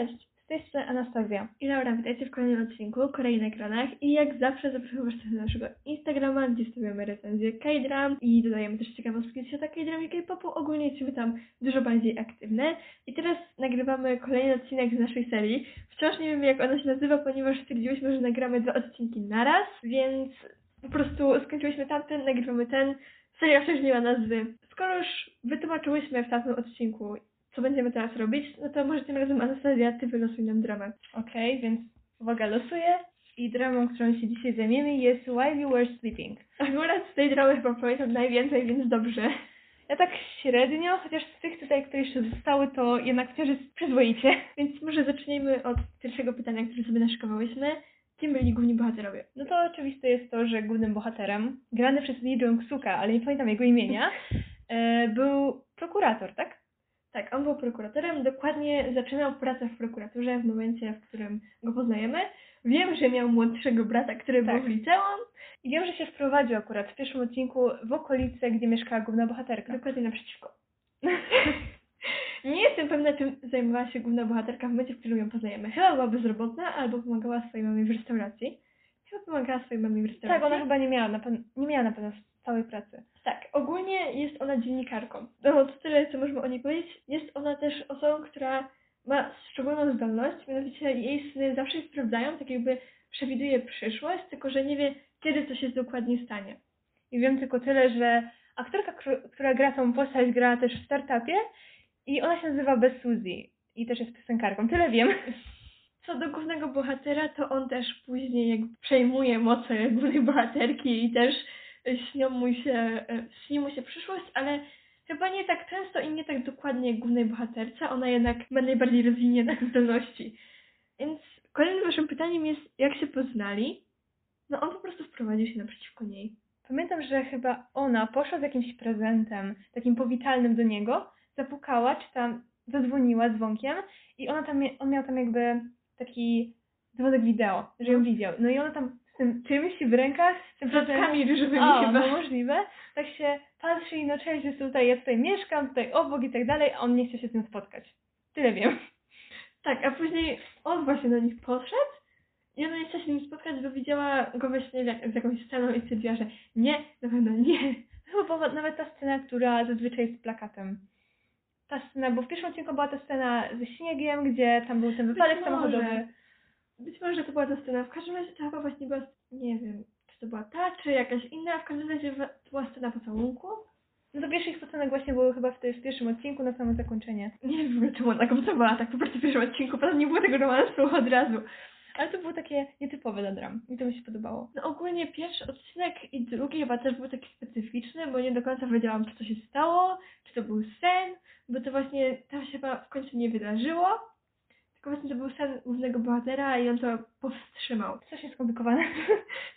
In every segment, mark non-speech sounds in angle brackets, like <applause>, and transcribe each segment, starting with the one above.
Cześć, z tej strony Anastazja. I Laura, witajcie w kolejnym odcinku Korei na ekranach i jak zawsze zapraszam Was do naszego Instagrama, gdzie stawiamy recenzje K-dram i dodajemy też ciekawostki z świata K-dram i K-popu. Ogólnie jesteśmy tam dużo bardziej aktywne. I teraz nagrywamy kolejny odcinek z naszej serii. Wciąż nie wiem jak ona się nazywa, ponieważ stwierdziłyśmy, że nagramy dwa odcinki naraz, więc po prostu skończyliśmy tamten, nagrywamy ten. Seria wciąż nie ma nazwy. Skoro już wytłumaczyłyśmy w tamtym odcinku co będziemy teraz robić, no to może tym razem Anastazja, ty wylosuj nam dramę. Okej, więc uwaga, losuję. I dramą, którą się dzisiaj zajmiemy jest While You Were Sleeping. Akurat z tej dramy chyba pamiętam najwięcej, więc dobrze. Ja tak średnio, chociaż z tych tutaj, które jeszcze zostały, to jednak wciąż jest przyzwoicie. Więc może zacznijmy od pierwszego pytania, które sobie naszykowałyśmy. Kim byli główni bohaterowie? No to oczywiste jest to, że głównym bohaterem, grany przez Lee Jong-suka, ale nie pamiętam jego imienia, <laughs> e, był prokurator, tak? Tak, on był prokuratorem, dokładnie zaczynał pracę w prokuraturze w momencie, w którym go poznajemy. Wiem, że miał młodszego brata, który Tak. był w liceum. I wiem, że się wprowadził akurat w pierwszym odcinku w okolice, gdzie mieszkała główna bohaterka. Dokładnie naprzeciwko. <laughs> Nie jestem pewna, czym zajmowała się główna bohaterka w momencie, w którym ją poznajemy. Chyba była bezrobotna albo pomagała swojej mamie w restauracji. Chyba pomagała swojej mamie w restauracji. Tak, ona chyba nie miała na, pe- nie miała na pewno całej pracy. Tak, ogólnie jest ona dziennikarką. No to tyle, co możemy o niej powiedzieć. Jest ona też osobą, która ma szczególną zdolność, mianowicie jej sny zawsze sprawdzają, tak jakby przewiduje przyszłość, tylko że nie wie, kiedy to się dokładnie stanie. I wiem tylko tyle, że aktorka, któr- która gra tą postać, grała też w startupie i ona się nazywa Bez Suzy i też jest piosenkarką. Tyle wiem. <laughs> Co do głównego bohatera, to on też później jakby przejmuje moce głównej bohaterki i też śnią mu się, e, śni mu się przyszłość, ale chyba nie tak często i nie tak dokładnie jak głównej bohaterce. Ona jednak ma najbardziej rozwinięte <laughs> zdolności. Więc kolejnym naszym pytaniem jest, jak się poznali? No on po prostu wprowadził się naprzeciwko niej. Pamiętam, że chyba ona poszła z jakimś prezentem, takim powitalnym do niego, zapukała, czy tam zadzwoniła dzwonkiem i ona tam, on miał tam jakby taki dzwonek wideo, że ją widział. No i ona tam tym czymś w rękach, z tym Wrzaskami ryżowymi A, chyba. no możliwe. Tak się patrzy i no cześć, jest tutaj, ja tutaj mieszkam, tutaj obok i tak dalej, a on nie chce się z tym spotkać. Tyle wiem. Tak, a później on właśnie do nich podszedł i ona nie chciała się z nim spotkać, bo widziała go we śnie jak- z jakąś sceną i stwierdziła, że nie, na pewno nie. <laughs> Chyba nawet ta scena, która zazwyczaj jest plakatem. Ta scena, bo w pierwszym odcinku była ta scena ze śniegiem, gdzie tam był ten wypadek samochodowy. Być może to była ta scena. W każdym razie to chyba właśnie była, nie wiem, czy to była ta, czy jakaś inna. W każdym razie to była scena pocałunku. No to pierwsze ich pocałunek właśnie były chyba w, tej- w pierwszym odcinku na samo zakończenie. Nie wiem w ogóle, czemu ona go pocałowała tak po prostu w pierwszym odcinku, potem nie było tego romansu od razu. Ale to było takie nietypowe dla dram i to mi się podobało. No ogólnie pierwszy odcinek i drugi chyba też był taki specyficzny, bo nie do końca wiedziałam, czy to się stało, czy to był sen, bo to właśnie tam się chyba w końcu nie wydarzyło. Tylko właśnie to był sen głównego bohatera i on to powstrzymał. Strasznie skomplikowane. <laughs>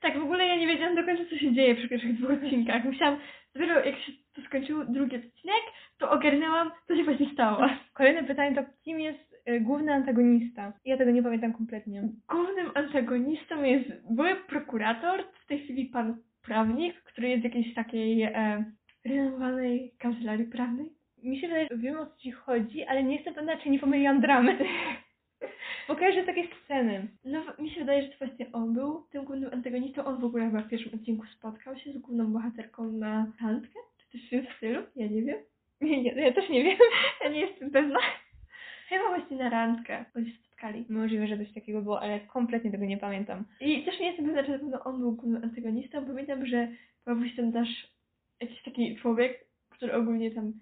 Tak, w ogóle ja nie wiedziałam do końca, co się dzieje przy pierwszych dwóch odcinkach. Musiałam, dopiero jak się to skończył drugi odcinek, to ogarnęłam, co się właśnie stało. Kolejne pytanie to kim jest y, główny antagonista? Ja tego nie pamiętam kompletnie. Głównym antagonistą jest były prokurator, w tej chwili pan prawnik, który jest w jakiejś takiej e, renomowanej kancelarii prawnej. Mi się wydaje, że wiem o co ci chodzi, ale nie jestem pewna, czy nie pomyliłam dramy. <laughs> Kojarzę takie sceny. No, mi się wydaje, że to właśnie on był tym głównym antagonistą. On w ogóle chyba w pierwszym odcinku spotkał się z główną bohaterką na randkę, czy coś w tym stylu, ja nie wiem. <laughs> Nie, nie, ja też nie wiem. Ja nie jestem pewna. Chyba właśnie na randkę, bo się spotkali. Możliwe, że coś takiego było, ale kompletnie tego nie pamiętam. I też nie jestem pewna, czy na pewno on był głównym antagonistą. Pamiętam, że pojawił się tam też jakiś taki człowiek, który ogólnie tam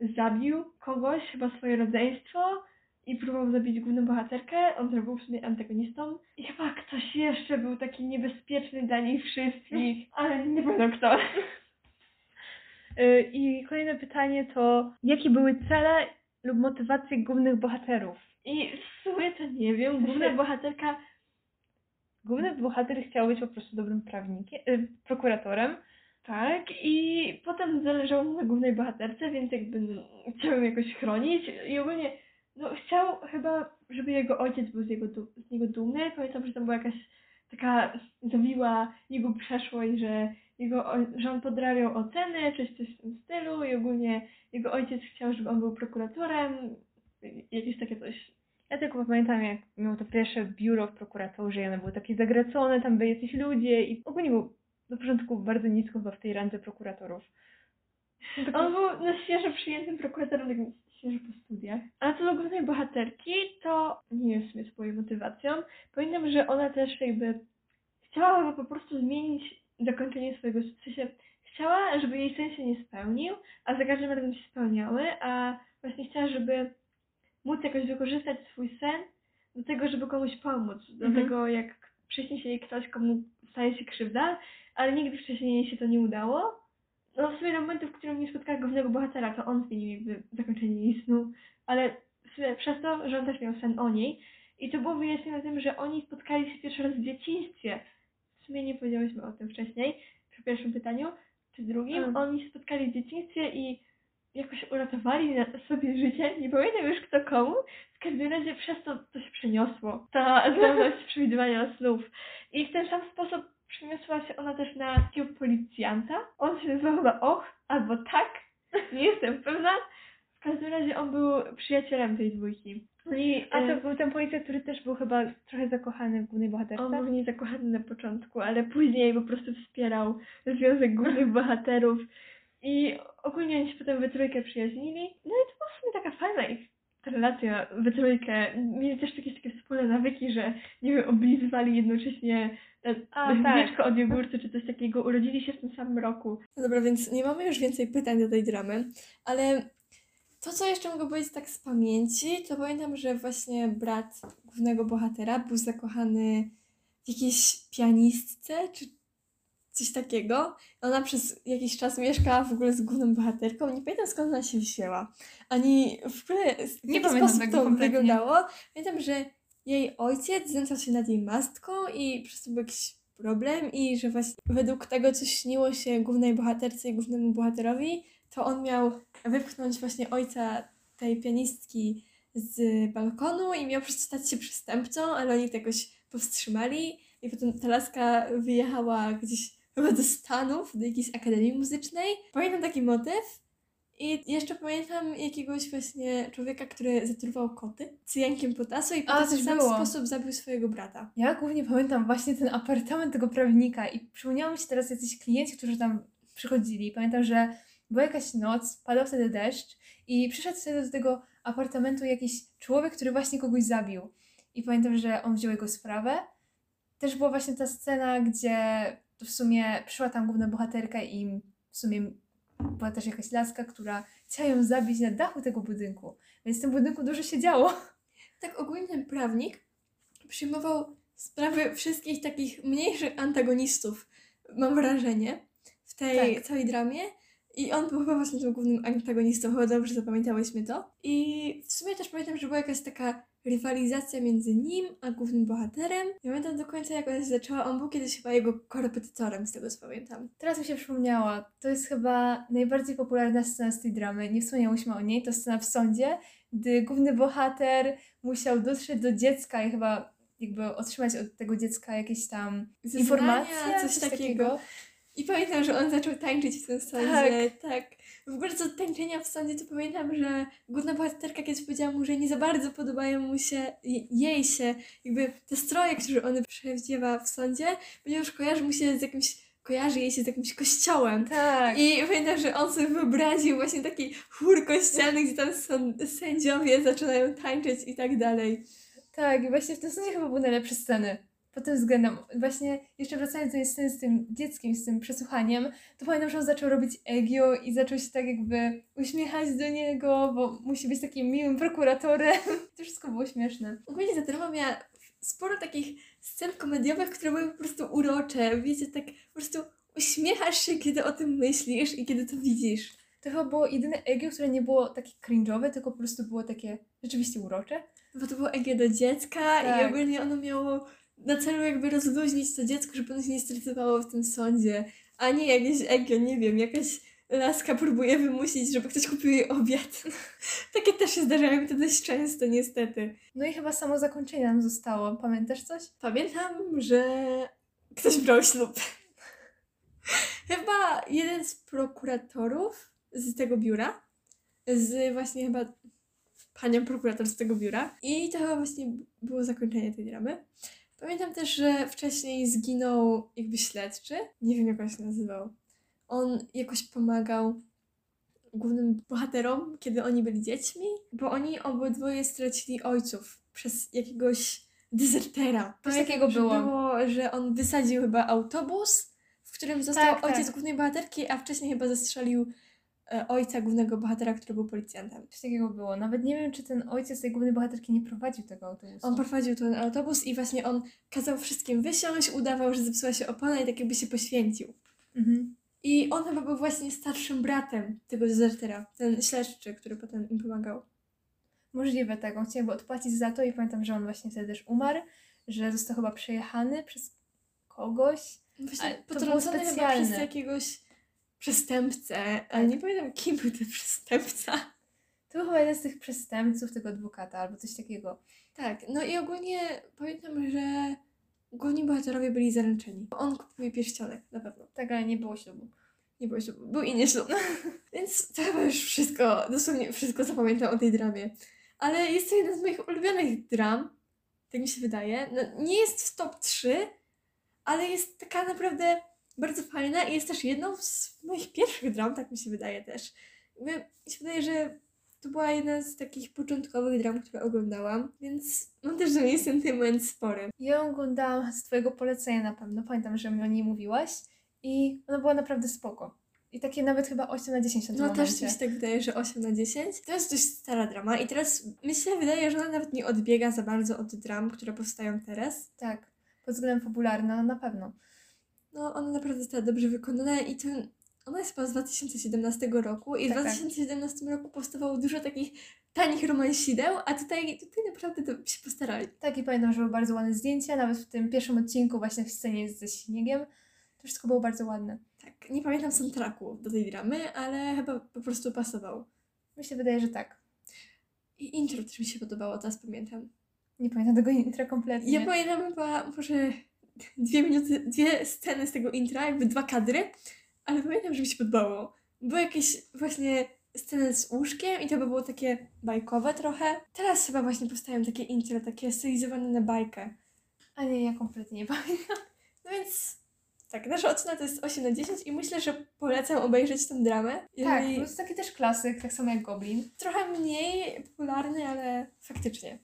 zabił kogoś, chyba swoje rodzeństwo i próbował zabić główną bohaterkę. On był w sumie antagonistą. I chyba ktoś jeszcze był taki niebezpieczny dla nich wszystkich, <laughs> ale nie pamiętam kto. <laughs> Y, I kolejne pytanie to, jakie były cele lub motywacje głównych bohaterów? I w sumie to nie wiem, główna <laughs> bohaterka Główny bohater chciał być po prostu dobrym prawnikiem, y, prokuratorem. Tak, i potem zależało mu na głównej bohaterce, więc jakby chciał ją jakoś chronić i ogólnie no, chciał chyba, żeby jego ojciec był z, jego, z niego dumny. Pamiętam, że tam była jakaś taka zawiła jego przeszłość, że, jego, że on podrabiał oceny, czy coś w tym stylu i ogólnie jego ojciec chciał, żeby on był prokuratorem, jakieś takie coś. Ja tylko pamiętam, jak miał to pierwsze biuro w prokuraturze i one były takie zagracone, tam byli jacyś ludzie i ogólnie był na początku bardzo nisko chyba w tej randze prokuratorów. Taki- On był na świeżo przyjętym prokuratorem, tak świeżo po studiach. A co do głównej bohaterki, to nie jest w sumie swoją motywacją. Pamiętam, że ona też jakby chciała po prostu zmienić zakończenie swojego, sensie chciała, żeby jej sen się nie spełnił, a za każdym razem się spełniały, a właśnie chciała, żeby móc jakoś wykorzystać swój sen do tego, żeby komuś pomóc. Do Mhm. tego, jak przyśni się jej ktoś, komu staje się krzywda, ale nigdy wcześniej jej się to nie udało. No w sumie do momentu, w którym nie spotkała głównego bohatera, to on zmienił jakby zakończenie jej snu, ale w sumie przez to, że on też miał sen o niej i to było wyjaśnione tym, że oni spotkali się pierwszy raz w dzieciństwie. W sumie nie powiedziałyśmy o tym wcześniej, przy pierwszym pytaniu, czy drugim. Mm. Oni się spotkali w dzieciństwie i jakoś uratowali sobie życie. Nie pamiętam już kto komu. W każdym razie przez to to się przeniosło. Ta zdolność przewidywania snów. I w ten sam sposób przeniosła się ona też na takiego policjanta. On się nazywał chyba Och, albo Tak. Nie jestem pewna. W każdym razie on był przyjacielem tej dwójki. Oni, A e, to był ten policjant, który też był chyba trochę zakochany w głównej bohaterce. on był w niej zakochany na początku, ale później po prostu wspierał związek głównych bohaterów. I ogólnie oni się potem we trójkę przyjaźnili. No i to była w sumie taka fajna ich relacja we trójkę. Mieli też jakieś takie wspólne nawyki, że nie wiem, oblizywali jednocześnie A, tak. od jogurtu czy coś takiego. Urodzili się w tym samym roku. No dobra, więc nie mamy już więcej pytań do tej dramy, ale to, co jeszcze mogę powiedzieć tak z pamięci, to pamiętam, że właśnie brat głównego bohatera był zakochany w jakiejś pianistce, czy coś takiego. Ona przez jakiś czas mieszkała w ogóle z główną bohaterką. Nie pamiętam skąd ona się wzięła. Ani w ogóle w Nie jaki pamiętam sposób tego to kompletnie. wyglądało. Pamiętam, że jej ojciec znęcał się nad jej mastką i przez to był jakiś problem i że właśnie według tego, co śniło się głównej bohaterce i głównemu bohaterowi, to on miał wypchnąć właśnie ojca tej pianistki z balkonu i miał stać się przestępcą, ale oni to jakoś powstrzymali i potem ta laska wyjechała gdzieś chyba do Stanów, do jakiejś akademii muzycznej. Pamiętam taki motyw i jeszcze pamiętam jakiegoś właśnie człowieka, który zatruwał koty cyjankiem potasu i potem w sam było. sposób zabił swojego brata. Ja głównie pamiętam właśnie ten apartament tego prawnika i przypomniało mi się teraz jacyś klienci, którzy tam przychodzili. Pamiętam, że była jakaś noc, padał wtedy deszcz i przyszedł wtedy do tego apartamentu jakiś człowiek, który właśnie kogoś zabił. I pamiętam, że on wziął jego sprawę. Też była właśnie ta scena, gdzie w sumie przyszła tam główna bohaterka i w sumie była też jakaś laska, która chciała ją zabić na dachu tego budynku. Więc w tym budynku dużo się działo. Tak ogólnie ten prawnik przyjmował sprawy wszystkich takich mniejszych antagonistów, mam wrażenie, w tej Tak. całej dramie. I on był chyba właśnie tym głównym antagonistą, chyba dobrze zapamiętałyśmy to. I w sumie też pamiętam, że była jakaś taka rywalizacja między nim a głównym bohaterem. Nie pamiętam do końca jak ona się zaczęła, on był kiedyś chyba jego korepetytorem, z tego co pamiętam. Teraz mi się przypomniała, to jest chyba najbardziej popularna scena z tej dramy, nie wspomniałyśmy o niej, to scena w sądzie, gdy główny bohater musiał dotrzeć do dziecka i chyba jakby otrzymać od tego dziecka jakieś tam Zeznania, informacje, coś takiego. I pamiętam, że on zaczął tańczyć w tym sądzie. Tak. Tak. W ogóle co do tańczenia w sądzie, to pamiętam, że główna bohaterka kiedyś powiedziała mu, że nie za bardzo podobają mu się, je- jej się, jakby te stroje, które one przewdziewa w sądzie, ponieważ kojarzy mu się z jakimś, kojarzy jej się z jakimś kościołem. Tak. I pamiętam, że on sobie wyobraził właśnie taki chór kościelny, gdzie tam są sędziowie zaczynają tańczyć i tak dalej. Tak, i właśnie w tym sądzie chyba były najlepsze sceny. Pod tym względem, właśnie jeszcze wracając do sceny z tym dzieckiem, z tym przesłuchaniem, to pamiętam, że on zaczął robić egio i zaczął się tak jakby uśmiechać do niego, bo musi być takim miłym prokuratorem. <laughs> To wszystko było śmieszne. Ogólnie ta drama miała sporo takich scen komediowych, które były po prostu urocze. Wiecie, tak po prostu uśmiechasz się, kiedy o tym myślisz i kiedy to widzisz. To chyba było jedyne egio, które nie było takie cringe'owe, tylko po prostu było takie rzeczywiście urocze. Bo to było EG do dziecka i Tak. ogólnie ono miało na celu jakby rozluźnić to dziecko, żeby ono się nie stresowało w tym sądzie. A nie jakieś EG, nie wiem, jakaś laska próbuje wymusić, żeby ktoś kupił jej obiad. <laughs> Takie też się zdarzają mi to dość często, niestety. No i chyba samo zakończenie nam zostało. Pamiętasz coś? Pamiętam, że ktoś brał ślub. <laughs> chyba jeden z prokuratorów z tego biura, z właśnie chyba panią prokurator z tego biura. I to chyba właśnie było zakończenie tej dramy. Pamiętam też, że wcześniej zginął jakby śledczy. Nie wiem, jak on się nazywał. On jakoś pomagał głównym bohaterom, kiedy oni byli dziećmi, bo oni obydwoje stracili ojców przez jakiegoś dezertera. Coś takiego było. było, że on wysadził chyba autobus, w którym został Tak, ojciec tak. głównej bohaterki, a wcześniej chyba zastrzelił ojca głównego bohatera, który był policjantem. Coś takiego było. Nawet nie wiem, czy ten ojciec tej głównej bohaterki nie prowadził tego autobusu. On prowadził ten autobus i właśnie on kazał wszystkim wysiąść, udawał, że zepsuła się opona i tak jakby się poświęcił. Mhm. I on chyba był właśnie starszym bratem tego dezertera, ten śledczy, który potem im pomagał. Możliwe tak. On chciał odpłacić za to i pamiętam, że on właśnie wtedy też umarł, że został chyba przejechany przez kogoś. Właśnie potrącony chyba przez jakiegoś przestępcę, ale nie pamiętam kim był ten przestępca. To był chyba jeden z tych przestępców tego adwokata albo coś takiego. Tak, no i ogólnie pamiętam, że główni bohaterowie byli zaręczeni. On kupuje pierścionek, na pewno. Tak, ale nie było ślubu. Nie było ślubu, był inny ślub. <laughs> Więc to chyba już wszystko, dosłownie wszystko, co pamiętam o tej dramie. Ale jest to jedna z moich ulubionych dram, tak mi się wydaje. No, nie jest w top 3, ale jest taka naprawdę bardzo fajna i jest też jedną z moich pierwszych dram, tak mi się wydaje też. Mi się wydaje, że to była jedna z takich początkowych dram, które oglądałam, więc mam też do niej sentyment spory. Ja ją oglądałam z twojego polecenia na pewno. Pamiętam, że mi o niej mówiłaś i ona była naprawdę spoko. I takie nawet chyba 8 na 10 na tym No też momencie. mi się tak wydaje, że 8 na 10. To jest dość stara drama i teraz mi się wydaje, że ona nawet nie odbiega za bardzo od dram, które powstają teraz. Tak. Pod względem fabularnym, no na pewno. No ona naprawdę została dobrze wykonana i to, ona jest chyba z 2017 roku i Tak, w tak. 2017 roku powstawało dużo takich tanich romansideł, a tutaj, tutaj naprawdę to się postarali. Tak, i pamiętam, że były bardzo ładne zdjęcia, nawet w tym pierwszym odcinku, właśnie w scenie ze śniegiem. To wszystko było bardzo ładne. Tak, nie pamiętam soundtracku do tej dramy, ale chyba po prostu pasował. Mi się wydaje, że tak. I intro też mi się podobało, teraz pamiętam. Nie pamiętam tego <laughs> intra kompletnie. Ja pamiętam chyba może dwie minuty, dwie sceny z tego intra, jakby dwa kadry, ale pamiętam, że mi się podobało. Były jakieś właśnie sceny z łóżkiem i to by było takie bajkowe trochę. Teraz chyba właśnie powstają takie intro, takie stylizowane na bajkę. A nie, ja kompletnie nie pamiętam. No więc tak, nasza ocena to jest 8 na 10 i myślę, że polecam obejrzeć tę dramę. Tak, to jest taki też klasyk, tak samo jak Goblin. trochę mniej popularny, ale faktycznie.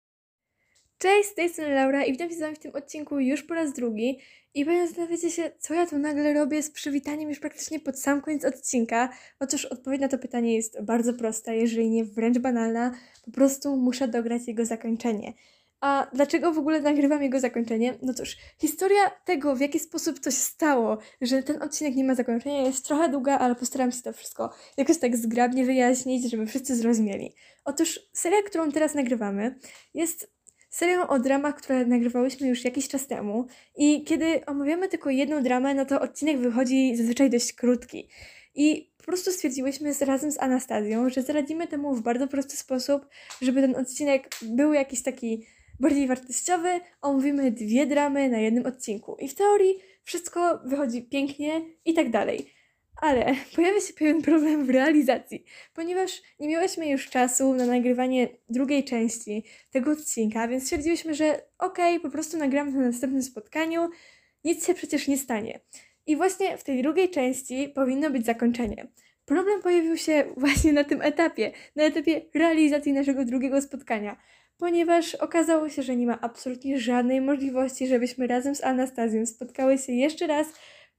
Cześć, z tej strony Laura i witam się z Wami w tym odcinku już po raz drugi. I pewnie zastanawiacie się, co ja tu nagle robię z przywitaniem już praktycznie pod sam koniec odcinka. Otóż odpowiedź na to pytanie jest bardzo prosta, jeżeli nie wręcz banalna. Po prostu muszę dograć jego zakończenie. A dlaczego w ogóle nagrywam jego zakończenie? No cóż, historia tego, w jaki sposób to się stało, że ten odcinek nie ma zakończenia, jest trochę długa, ale postaram się to wszystko jakoś tak zgrabnie wyjaśnić, żeby wszyscy zrozumieli. Otóż seria, którą teraz nagrywamy, jest serią o dramach, które nagrywałyśmy już jakiś czas temu. I kiedy omawiamy tylko jedną dramę, no to odcinek wychodzi zazwyczaj dość krótki. I po prostu stwierdziłyśmy z, razem z Anastazją, że zaradzimy temu w bardzo prosty sposób, żeby ten odcinek był jakiś taki bardziej wartościowy. Omówimy dwie dramy na jednym odcinku. I w teorii wszystko wychodzi pięknie i tak dalej. Ale <laughs> pojawia się pewien problem w realizacji, ponieważ nie miałyśmy już czasu na nagrywanie drugiej części tego odcinka, więc stwierdziłyśmy, że okej, po prostu nagramy to na następnym spotkaniu, nic się przecież nie stanie. I właśnie w tej drugiej części powinno być zakończenie. Problem pojawił się <laughs> właśnie na tym etapie, na etapie realizacji naszego drugiego spotkania, ponieważ okazało się, że nie ma absolutnie żadnej możliwości, żebyśmy razem z Anastazją spotkały się jeszcze raz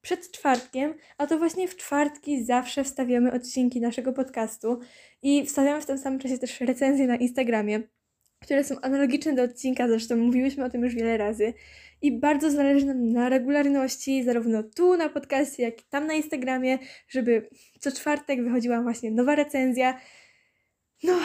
przed czwartkiem, a to właśnie w czwartki zawsze wstawiamy odcinki naszego podcastu i wstawiamy w tym samym czasie też recenzje na Instagramie, które są analogiczne do odcinka, zresztą mówiłyśmy o tym już wiele razy. I bardzo zależy nam na regularności, zarówno tu na podcaście, jak i tam na Instagramie, żeby co czwartek wychodziła właśnie nowa recenzja. No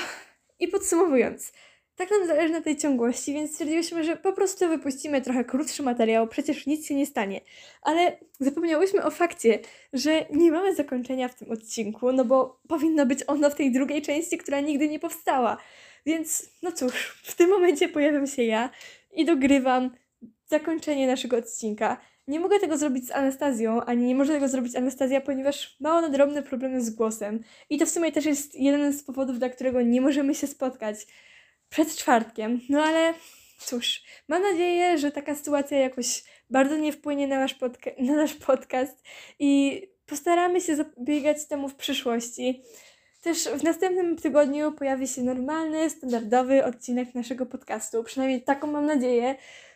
i podsumowując, tak nam zależy na tej ciągłości, więc stwierdziłyśmy, że po prostu wypuścimy trochę krótszy materiał, przecież nic się nie stanie. Ale zapomniałyśmy o fakcie, że nie mamy zakończenia w tym odcinku, no bo powinno być ono w tej drugiej części, która nigdy nie powstała. Więc no cóż, w tym momencie pojawiam się ja i dogrywam zakończenie naszego odcinka. Nie mogę tego zrobić z Anastazją, ani nie może tego zrobić Anastazja, ponieważ ma ona drobne problemy z głosem. I to w sumie też jest jeden z powodów, dla którego nie możemy się spotkać. Przed czwartkiem. No ale cóż, mam nadzieję, że taka sytuacja jakoś bardzo nie wpłynie na, wasz podca- na nasz podcast i postaramy się zapobiegać temu w przyszłości. Też w następnym tygodniu pojawi się normalny, standardowy odcinek naszego podcastu. Przynajmniej taką mam nadzieję,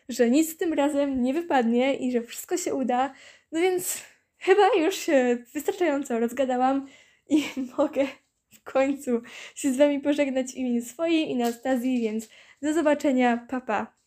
że nic tym razem nie wypadnie i że wszystko się uda. No więc chyba już się wystarczająco rozgadałam i <laughs> mogę w końcu się z Wami pożegnać w imieniu swoim i Anastazji, więc do zobaczenia, papa. Pa.